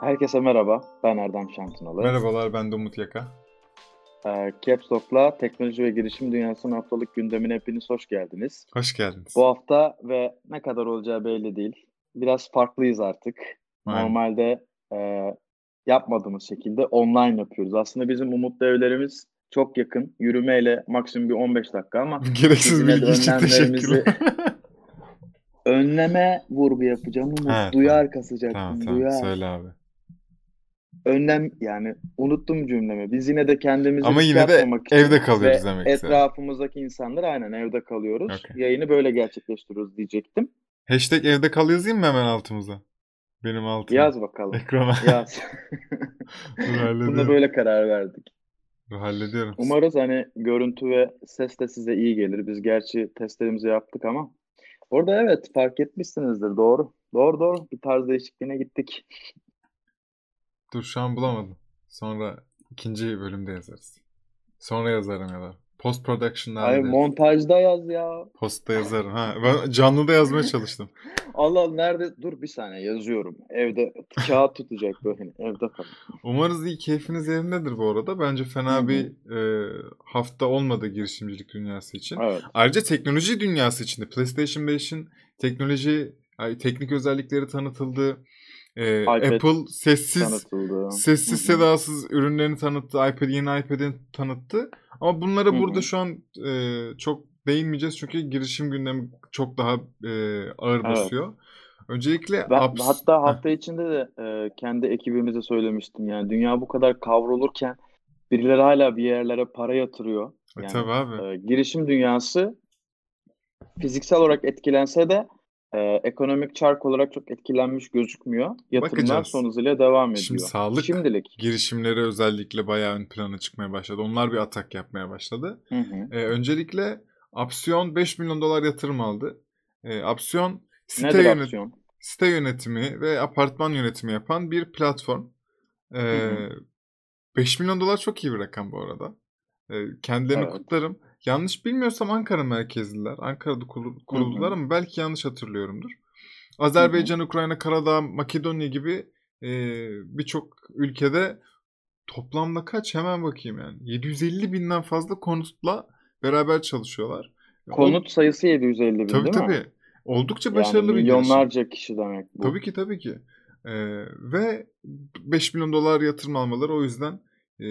Herkese merhaba, ben Erdem Şantınalı. Merhabalar, ben de Umut Yaka. Ee, Caps Lock'la teknoloji ve girişim dünyasının haftalık gündemine hepiniz hoş geldiniz. Hoş geldiniz. Bu hafta ve ne kadar olacağı belli değil. Biraz farklıyız artık. Aynen. Normalde e, yapmadığımız şekilde online yapıyoruz. Aslında bizim umutlu evlerimiz çok yakın. Yürümeyle maksimum bir 15 dakika ama Gereksiz bilgi için teşekkürler. önleme vurgu yapacağım. Umut Ha, duyar kasacaksın, tamam tamam, duyar. söyle abi. Önlem yani unuttum cümlemi. Biz yine de kendimizi Ama yine de evde kalıyoruz demek etrafımızdaki insanlar aynen evde kalıyoruz. Okey. Yayını böyle gerçekleştiriyoruz diyecektim. Hashtag evde kal yazayım mı hemen altımıza? Benim altıma. Yaz bakalım. Ekrana. Yaz. Hallediyorum. böyle karar verdik. Dur hallediyorum. Umarız hani görüntü ve ses de size iyi gelir. Biz gerçi testlerimizi yaptık ama orada evet fark etmişsinizdir doğru. Doğru doğru bir tarz değişikliğine gittik. Dur şu an bulamadım. Sonra ikinci bölümde yazarız. Sonra yazarım ya da. Post production'da Ay hallederiz. montajda yaz ya. Postta yazarım. Ha, ben canlı da yazmaya çalıştım. Allah Allah, nerede? Dur bir saniye yazıyorum. Evde kağıt tutacak böyle evde kalın. Umarız iyi keyfiniz yerindedir bu arada. Bence fena hı. bir e, hafta olmadı girişimcilik dünyası için. Evet. Ayrıca teknoloji dünyası içinde PlayStation 5'in teknoloji, ay, teknik özellikleri tanıtıldı. Ee, iPad Apple sessiz Tanıtıldı. sessiz Hı hı. sedasız ürünlerini tanıttı. iPad yeni iPad'ini tanıttı. Ama bunlara Hı burada şu an e, çok değinmeyeceğiz çünkü girişim gündemi çok daha e, ağır Evet. basıyor. Öncelikle Ben apps... hatta hafta içinde de e, kendi ekibimize söylemiştim. Yani dünya bu kadar kavrulurken birileri hala bir yerlere para yatırıyor. e, Yani tabii abi. e, girişim dünyası fiziksel olarak etkilense de e, ekonomik çark olarak çok etkilenmiş gözükmüyor. Yatırımlar Bakacağız. son hızıyla devam ediyor. Şimdi sağlık Şimdilik. girişimleri özellikle bayağı ön plana çıkmaya başladı. Onlar bir atak yapmaya başladı. Hı hı. Ee, öncelikle Apsiyon 5 milyon dolar yatırım aldı. Ee, Apsiyon site, Nedir yönet- site yönetimi ve apartman yönetimi yapan bir platform. Ee, Hı 5 milyon dolar çok iyi bir rakam bu arada. Ee, kendilerini Evet. kutlarım. Yanlış bilmiyorsam Ankara merkezliler. Ankara'da kurul- kuruldular ama belki yanlış hatırlıyorumdur. Azerbaycan, Ukrayna, Karadağ, Makedonya gibi e, birçok ülkede toplamda kaç hemen bakayım yani. 750 binden fazla konutla beraber çalışıyorlar. O- Konut sayısı 750 bin tabii değil mi? tabii. Oldukça Yani başarılı bir girişim. milyonlarca kişi demek bu. Tabii ki tabii ki. Ee, ve 5 milyon dolar yatırım almaları o yüzden e,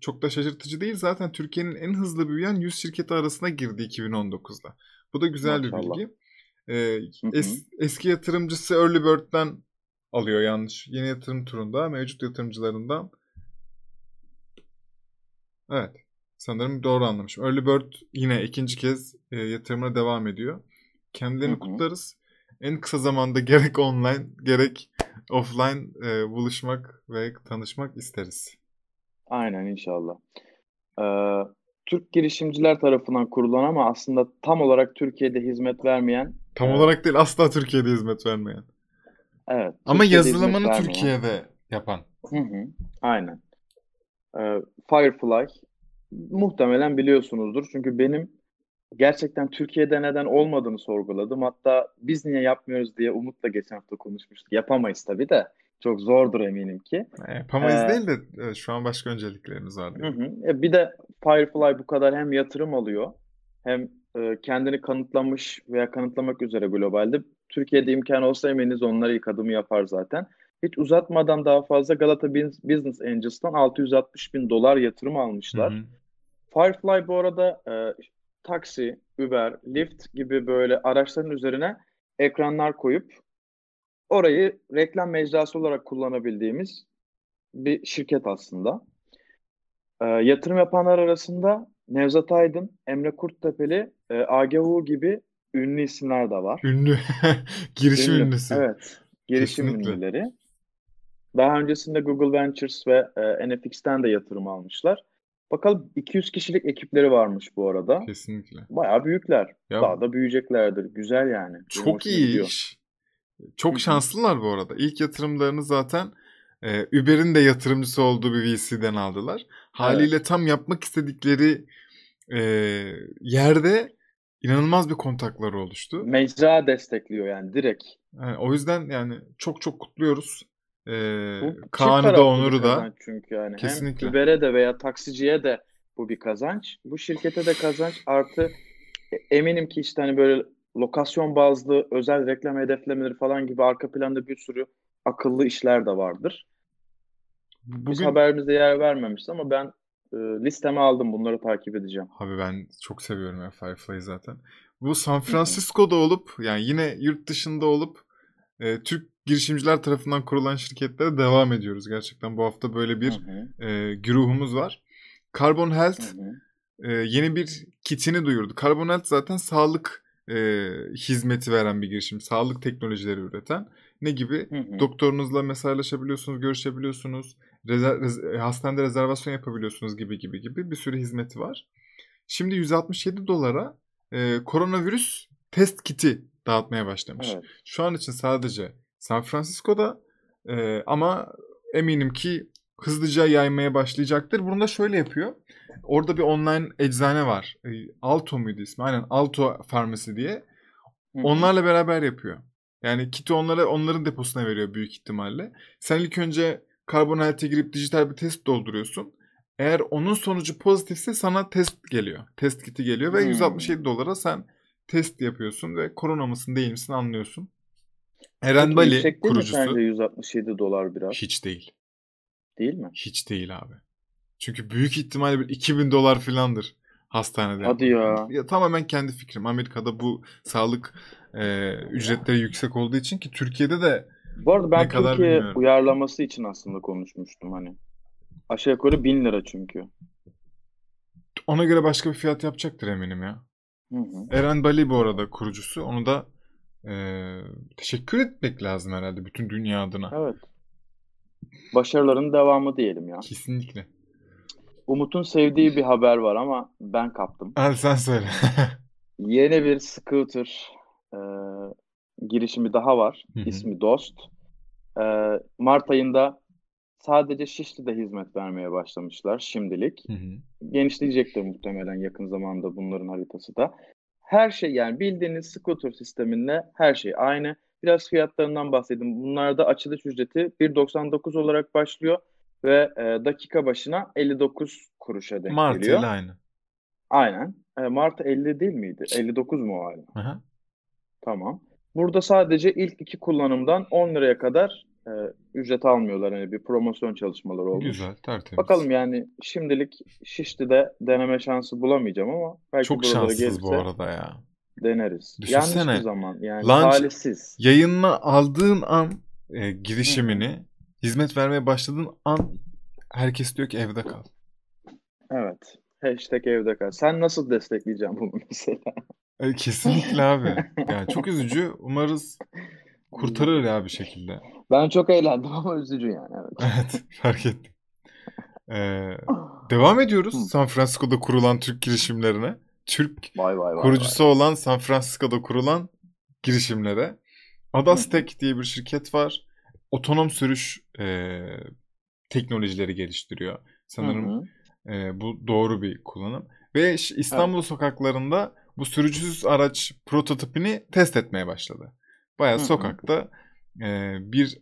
çok da şaşırtıcı değil. Zaten Türkiye'nin en hızlı büyüyen 100 şirketi arasına girdi 2019'da. Bu da güzel bir Maşallah. bilgi. Ee, Hı hı. es- eski yatırımcısı Early Bird'den alıyor yanlış. Yeni yatırım turunda mevcut yatırımcılarından. Evet. Sanırım doğru anlamışım. Early Bird yine ikinci kez e, yatırımına devam ediyor. Kendilerini Hı hı. kutlarız. En kısa zamanda gerek online gerek offline e, buluşmak ve tanışmak isteriz. Aynen inşallah. Ee, Türk girişimciler tarafından kurulan ama aslında tam olarak Türkiye'de hizmet vermeyen, Tam e, olarak değil asla Türkiye'de hizmet vermeyen. evet, Ama Türkiye'de yazılımını. Türkiye'de yapan. Hı hı, aynen. Ee, Firefly muhtemelen biliyorsunuzdur. Çünkü benim gerçekten Türkiye'de neden olmadığını sorguladım. Hatta biz niye yapmıyoruz diye Umut'la geçen hafta konuşmuştuk. Yapamayız tabii de. Çok zordur eminim ki. E, yapamayız Ee, değil de e, şu an başka önceliklerimiz var Hı hı. E, bir de Firefly bu kadar hem yatırım alıyor hem e, kendini kanıtlamış veya kanıtlamak üzere globalde. Türkiye'de imkan olsa eminiz onlar ilk adımı yapar zaten. Hiç uzatmadan daha fazla Galata Bus- Business Angels'tan 660 bin dolar yatırım Hı almışlar. hı. Firefly bu arada e, taksi, Uber, Lyft gibi böyle araçların üzerine ekranlar koyup orayı reklam mecrası olarak kullanabildiğimiz bir şirket aslında. E, yatırım yapanlar arasında Nevzat Aydın, Emre Kurttepeli, e, AGU gibi ünlü isimler de var. Ünlü. Girişim Ünlü, ünlüsü. Evet, girişim Kesinlikle. ünlüleri. Daha öncesinde Google Ventures ve e, NFX'ten de yatırım almışlar. Bakalım 200 kişilik ekipleri varmış bu arada. Kesinlikle. Bayağı büyükler. Ya Daha da büyüyeceklerdir. Güzel yani. Benim çok hoşuma iyi iş. Çok şanslılar bu arada. İlk yatırımlarını zaten e, Uber'in de yatırımcısı olduğu bir VC'den aldılar. Evet. Haliyle tam yapmak istedikleri e, yerde inanılmaz bir kontakları oluştu. Mecra destekliyor yani direkt. Yani o yüzden yani çok çok kutluyoruz. e, çift Kaan'ı da Onur'u da. çünkü yani. Hem Kesinlikle. Uber'e de veya taksiciye de bu bir kazanç. Bu şirkete de kazanç artı e, eminim ki işte hani böyle lokasyon bazlı özel reklam hedeflemeleri falan gibi arka planda bir sürü akıllı işler de vardır. Biz Bugün haberimizde yer vermemişiz ama ben e, listeme aldım bunları takip edeceğim. Abi ben çok seviyorum ya Firefly'ı zaten. Bu San. Francisco'da olup yani yine yurt dışında olup e, Türk girişimciler tarafından kurulan şirketlere devam ediyoruz. Gerçekten bu hafta böyle Hı bir hı, e, güruhumuz var. Carbon Health hı hı. e, yeni bir kitini duyurdu. Carbon Health zaten sağlık e, hizmeti veren bir girişim. Sağlık teknolojileri üreten. Ne gibi? Hı hı. Doktorunuzla mesajlaşabiliyorsunuz, görüşebiliyorsunuz. Rezer, rez- e, hastanede rezervasyon yapabiliyorsunuz gibi gibi gibi bir sürü hizmeti var. Şimdi 167 dolara e, koronavirüs test kiti dağıtmaya başlamış. Evet. Şu an için sadece San Francisco'da e, ama eminim ki hızlıca yaymaya başlayacaktır. Bunu da şöyle yapıyor. Orada bir online eczane var. E, Alto muydu ismi? Aynen Alto Pharmacy diye. Onlarla beraber yapıyor. Yani kiti onlara onların deposuna veriyor büyük ihtimalle. Sen ilk önce Carbonite'e girip dijital bir test dolduruyorsun. Eğer onun sonucu pozitifse sana test geliyor. Test kiti geliyor ve Hmm. 167 dolara sen test yapıyorsun ve korona mısın değil misin anlıyorsun. Eren Peki Bali kurucusu sence 167 dolar biraz? hiç değil. Değil mi? Hiç değil abi. Çünkü büyük ihtimalle bir 2000 dolar filandır hastanede. Hadi ya. Ya, tamamen kendi fikrim. Amerika'da bu sağlık e, ücretleri yüksek olduğu için ki Türkiye'de de Bu arada ben Ne kadar Türkiye bilmiyorum. uyarlaması için aslında konuşmuştum hani. Aşağı yukarı 1000 lira çünkü. ona göre başka bir fiyat yapacaktır eminim ya. Hı hı. Eren Bali bu arada kurucusu. Onu da e, teşekkür etmek lazım herhalde bütün dünya adına. Evet. Başarıların devamı diyelim ya. Kesinlikle. Umut'un sevdiği bir haber var ama ben kaptım. Hadi sen söyle. Yeni bir scooter e, girişimi daha var. Hı hı. İsmi Dost. E, Mart ayında sadece Şişli'de hizmet vermeye başlamışlar şimdilik. Hı hı. genişleyecektir muhtemelen yakın zamanda bunların haritası da. Her şey yani bildiğiniz scooter sisteminde her şey aynı. Biraz fiyatlarından bahsedeyim. Bunlarda açılış ücreti 1.99 olarak başlıyor ve e, dakika başına 59 kuruşa denk Martı geliyor. ile aynı. Aynen. E, Martı 50 değil miydi? 59 mu hala? Aha. Tamam. Burada sadece ilk iki kullanımdan 10 liraya kadar e, ücret almıyorlar. Yani bir promosyon çalışmaları olmuş. Güzel, tertemiz. Bakalım yani şimdilik Şişli'de deneme şansı bulamayacağım ama belki Çok şanssız bu gelirse arada ya. Deneriz. Düşünsene, Yanlış bir zaman yani launch- talihsiz. Yayınına aldığın an e, girişimini, hizmet vermeye başladığın an herkes diyor ki evde kal. Evet. Hashtag evde kal. Sen nasıl destekleyeceksin bunu mesela? E, kesinlikle abi. Yani çok üzücü. Umarız kurtarır ya bir şekilde. Ben çok eğlendim ama üzücü yani. Evet. Evet, fark ettim. Ee, devam ediyoruz Hı. San Francisco'da kurulan Türk girişimlerine. Türk Vay vay vay. kurucusu olan San Francisco'da kurulan girişimlere. Adastek diye bir şirket var. Otonom sürüş e, teknolojileri geliştiriyor. vay. Hı Sanırım hı. e, bu doğru bir kullanım. Ve İstanbul sokaklarında bu sürücüsüz araç prototipini test etmeye başladı. Hı. sokakta e, bir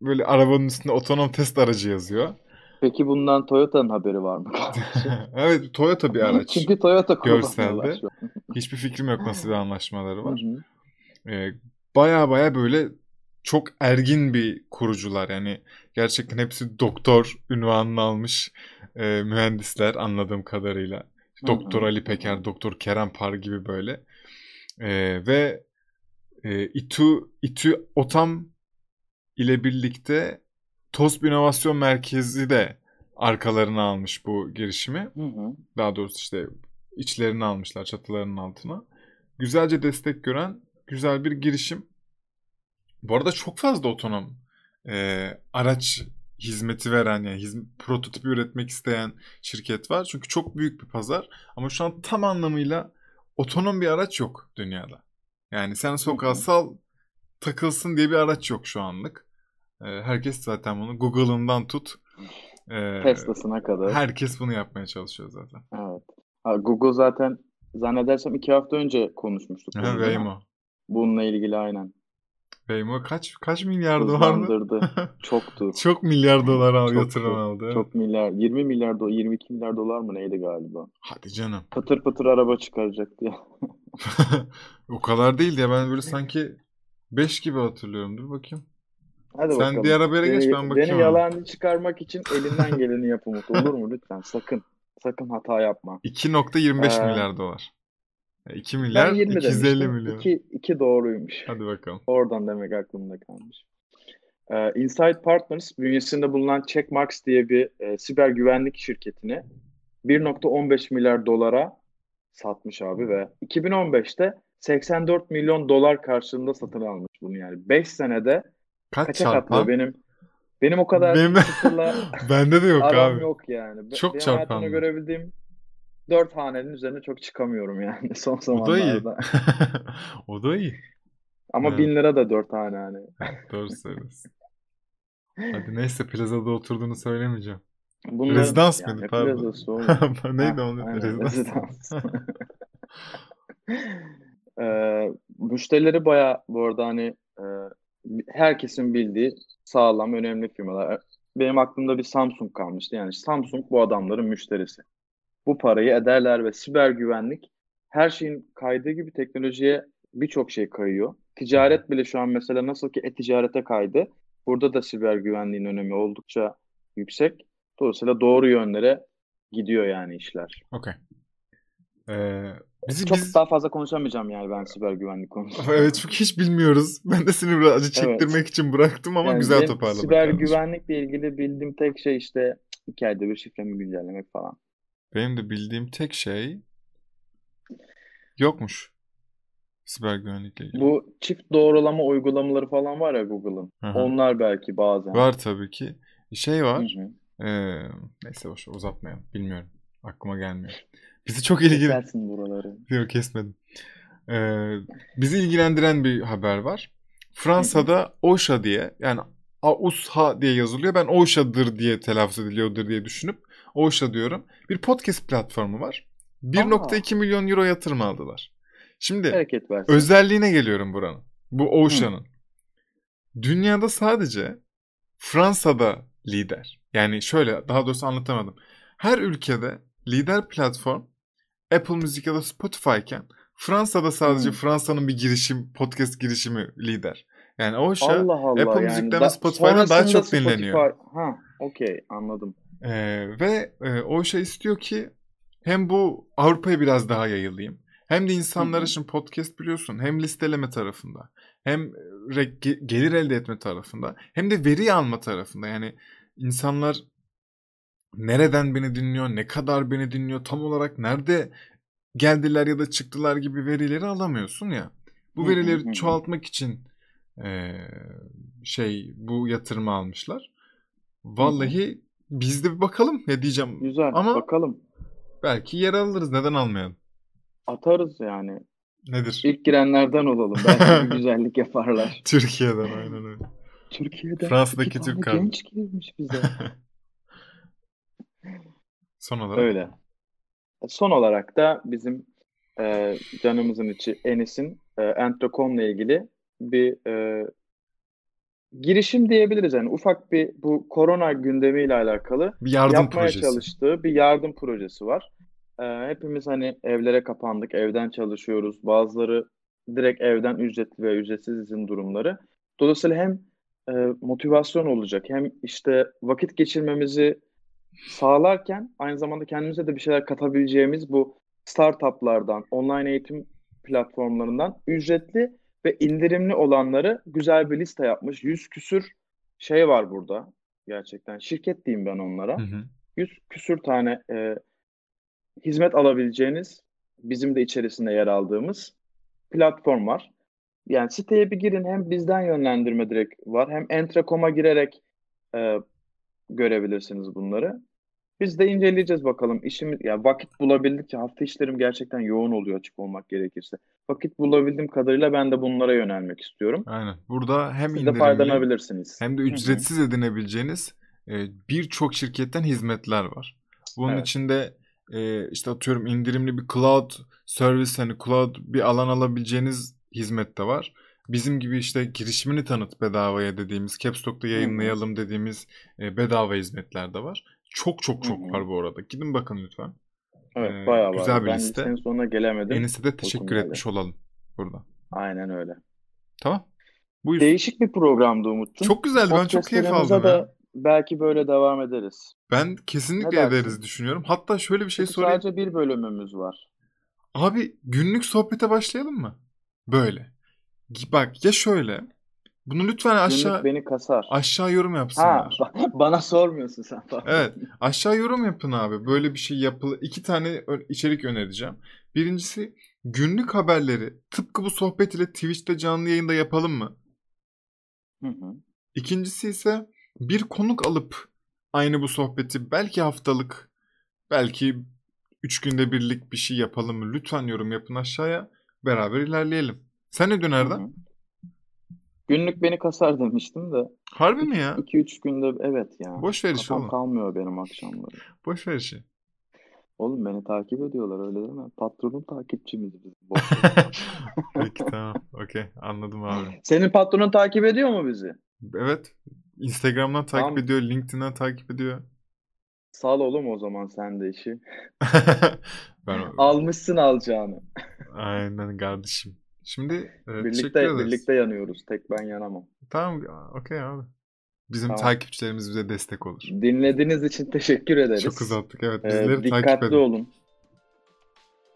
böyle arabanın üstünde otonom test aracı yazıyor. Peki bundan Toyota'nın haberi var mı kardeşim? evet Toyota bir araç. Çünkü Toyota Görselde. Hiçbir fikrim yok nasıl bir anlaşmaları var. hı. E, baya baya böyle çok ergin bir kurucular. Yani gerçekten hepsi doktor ünvanını almış e, mühendisler anladığım kadarıyla. Doktor Ali Peker. Doktor Kerem Par gibi böyle. E, ve e, İTÜ, İTÜ OTAM ile birlikte TOSB İnovasyon Merkezi de arkalarına almış bu girişimi. Hı hı. Daha doğrusu işte içlerini almışlar çatılarının altına. Güzelce destek gören güzel bir girişim. Bu arada çok fazla otonom e, araç hizmeti veren yani hizm- prototipi üretmek isteyen şirket var. Çünkü çok büyük bir pazar. Ama şu an tam anlamıyla otonom bir araç yok dünyada. Yani sen sokağa sal takılsın diye bir araç yok şu anlık. E, herkes zaten bunu Google'ından tut. e, Tesla'sına kadar. herkes bunu yapmaya çalışıyor zaten. Evet. Ha, Google zaten zannedersem iki hafta önce konuşmuştuk. Ha? Waymo. Bununla ilgili aynen. Feymo kaç kaç milyar dolardı? Çoktu. Çok milyar dolar al, yatırım aldı. Çok milyar. 20 milyar dolar, 22 milyar dolar mı neydi galiba? Hadi canım. Pıtır pıtır araba çıkaracaktı ya. o kadar değil ya ben böyle sanki 5 gibi hatırlıyorum. Dur bakayım. Hadi Sen bakalım. diğer habere geç ben bakayım. Beni yalancı çıkarmak için elinden geleni yap Umut. Olur mu lütfen? Sakın. Sakın hata yapma. 2.25 Ee, milyar dolar. E, 2 milyar Ben 20 250 demiştim. milyon. 2, 2 doğruymuş. Hadi bakalım. Oradan demek aklımda kalmış. Ee, Insight Partners bünyesinde bulunan Checkmarks diye bir e, siber güvenlik şirketini 1.15 milyar dolara satmış abi ve 2015'te 84 milyon dolar karşılığında satın almış bunu yani. 5 senede Kaç kaça çarp katlıyor benim benim o kadar Benim- sıfırla Bende de yok abi. yok yani. Çok benim çarpanlı. hayatımda görebildiğim 4 hanenin üzerine çok çıkamıyorum yani son O da iyi. zamanlarda. o da iyi. Ama Evet. 1000 lira da 4 hane hani. Doğru söylüyorsun. Hadi neyse plazada oturduğunu söylemeyeceğim. Bunlar, Rezidans yani mıydı? Pardon. plazası. Neydi onun? Rezidans. rezidans. Ee, müşterileri baya bu arada hani herkesin bildiği sağlam, önemli firmalar. Benim aklımda bir Samsung kalmıştı. Yani Samsung bu adamların müşterisi. Bu parayı ederler ve siber güvenlik her şeyin kaydığı gibi teknolojiye birçok şey kayıyor. Ticaret bile şu an mesela nasıl ki e-ticarete kaydı. Burada da siber güvenliğin önemi oldukça yüksek. Dolayısıyla doğru yönlere gidiyor yani işler. Okey. Ee, bizi Çok biz daha fazla konuşamayacağım yani ben siber güvenlik konusunda. evet çünkü hiç bilmiyoruz. Ben de seni biraz acı Evet. çektirmek için bıraktım ama Yani güzel benim toparladık. Siber kardeşim. güvenlikle ilgili bildiğim tek şey işte iki ayda bir şifremi güncellemek falan. Benim de bildiğim tek şey yokmuş. Siber güvenlikle ilgili. Bu çift doğrulama uygulamaları falan var ya Google'ın. Onlar belki bazen. Var tabii ki. Şey var. hı. Ee, neyse boş ver, uzatmayalım. Bilmiyorum. Aklıma gelmiyor. Bizi çok ilgili... Kesersin buraları. Yok kesmedim. Ee, bizi ilgilendiren bir haber var. Fransa'da OSHA diye yani AUSHA diye yazılıyor. Ben OSHA'dır diye telaffuz ediliyordur diye düşünüp OSHA diyorum. Bir podcast platformu var. 1.2 milyon euro yatırım aldılar. Şimdi özelliğine geliyorum buranın. Bu OSHA'nın. Dünyada sadece Fransa'da lider. Yani şöyle daha doğrusu anlatamadım. Her ülkede lider platform Apple Müzik ya da Spotify iken Fransa'da sadece Hmm. Fransa'nın bir girişim, podcast girişimi lider. Yani OSHA Allah Allah Apple yani. Müzik'ten Da- Spotify'dan daha çok dinleniyor. Spotify- Ha, okey anladım. Ee, ve e, OSHA istiyor ki hem bu Avrupa'ya biraz daha yayılayım. Hem de hı. şimdi podcast biliyorsun hem listeleme tarafında hem gelir elde etme tarafında hem de veri alma tarafında. Yani insanlar nereden beni dinliyor, ne kadar beni dinliyor, tam olarak nerede geldiler ya da çıktılar gibi verileri alamıyorsun ya. Bu verileri çoğaltmak için e, şey bu yatırımı almışlar. Vallahi biz de bir bakalım ne diyeceğim. Güzel. Ama Bakalım. belki yer alırız. Neden almayalım? Atarız yani. Nedir? İlk girenlerden olalım. Belki bir güzellik yaparlar. Türkiye'den aynen öyle. Türkiye'de Fransa'daki Türk kardeş. genç girmiş bize. Son olarak. Öyle. Son olarak da bizim e, canımızın içi Enis'in e, Entrocom'la ilgili bir e, girişim diyebiliriz. Yani ufak bir bu korona gündemiyle alakalı Bir yardım yapmaya projesi. çalıştığı bir yardım projesi var. E, hepimiz hani evlere kapandık, evden çalışıyoruz. Bazıları direkt evden ücretli ve ücretsiz izin durumları. Dolayısıyla hem e, motivasyon olacak hem işte vakit geçirmemizi sağlarken aynı zamanda kendimize de bir şeyler katabileceğimiz bu startuplardan, online eğitim platformlarından ücretli ve indirimli olanları güzel bir liste yapmış. Yüz küsür şey var burada gerçekten. Şirket diyeyim ben onlara. Hı hı. Yüz küsür tane e, hizmet alabileceğiniz bizim de içerisinde yer aldığımız platform var. Yani siteye bir girin hem bizden yönlendirme direkt var hem Entra.com'a girerek e, görebilirsiniz bunları. Biz de inceleyeceğiz bakalım. İşimiz ya vakit bulabildikçe hafta işlerim gerçekten yoğun oluyor açık olmak gerekirse. Vakit bulabildiğim kadarıyla ben de bunlara yönelmek istiyorum. Aynen. Burada hem Siz de faydalanabilirsiniz. hem de ücretsiz edinebileceğiniz e, birçok şirketten hizmetler var. Bunun Evet. içinde e, işte atıyorum indirimli bir cloud service hani cloud bir alan alabileceğiniz hizmet de var. Bizim gibi işte girişimini tanıt bedavaya dediğimiz, Capstock'ta yayınlayalım dediğimiz e, bedava hizmetler de var. Çok çok çok var bu arada. Gidin bakın lütfen. Evet Ee, bayağı güzel var. bir Ben liste. listenin sonuna gelemedim. Enis'e de teşekkür etmiş olalım burada. Aynen öyle. Tamam. Buyur. Değişik bir programdı Umut'cum. Çok güzel. Ben çok keyif aldım ya. da belki böyle devam ederiz. Ben kesinlikle ederiz düşünüyorum. Hatta şöyle bir şey Çünkü sorayım. sadece bir bölümümüz var. Abi günlük sohbete başlayalım mı? Böyle. Bak ya şöyle. Bunu lütfen aşağı Günlük beni kasar. aşağı yorum Ha, yapsınlar. ba- bana sormuyorsun sen. Evet. Aşağı yorum yapın abi. Böyle bir şey yapılı. İki tane içerik önereceğim. Birincisi günlük haberleri tıpkı bu sohbet ile Twitch'te canlı yayında yapalım mı? Hı hı. İkincisi ise bir konuk alıp aynı bu sohbeti belki haftalık belki üç günde birlik bir şey yapalım mı? Lütfen yorum yapın aşağıya. Beraber ilerleyelim. Sen ne diyorsun Erdem? Günlük beni kasar demiştim de. Harbi mi ya? 2-3 günde evet ya. Boş ver işi Kafam oğlum. kalmıyor benim akşamları. Boş ver işi. Oğlum beni takip ediyorlar öyle değil mi? Patronum takipçimiz biz. Boş ver. Peki tamam. Okey. Anladım abi. Senin patronun takip ediyor mu bizi? Evet. Instagram'dan takip Tamam. ediyor. LinkedIn'den takip ediyor. Sal oğlum o zaman sen de işi. ben Almışsın alacağını. aynen kardeşim. Şimdi e, Birlikte birlikte yanıyoruz. Tek ben yanamam. Tamam. Okey abi. Bizim Tamam. takipçilerimiz bize destek olur. Dinlediğiniz için teşekkür ederiz. Çok uzattık. Evet. Ee, Bizleri takip dikkatli edin. olun.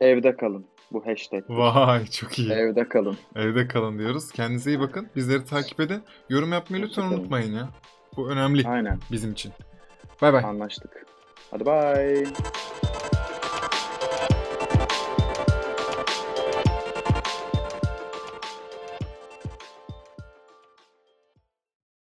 Evde kalın. Bu hashtag. Vay çok iyi. Evde kalın. Evde kalın diyoruz. Kendinize iyi bakın. Bizleri takip edin. Yorum yapmayı lütfen Hoşçakalın. unutmayın ya. Bu önemli Aynen. bizim için. Bay bay. Anlaştık. Hadi bye.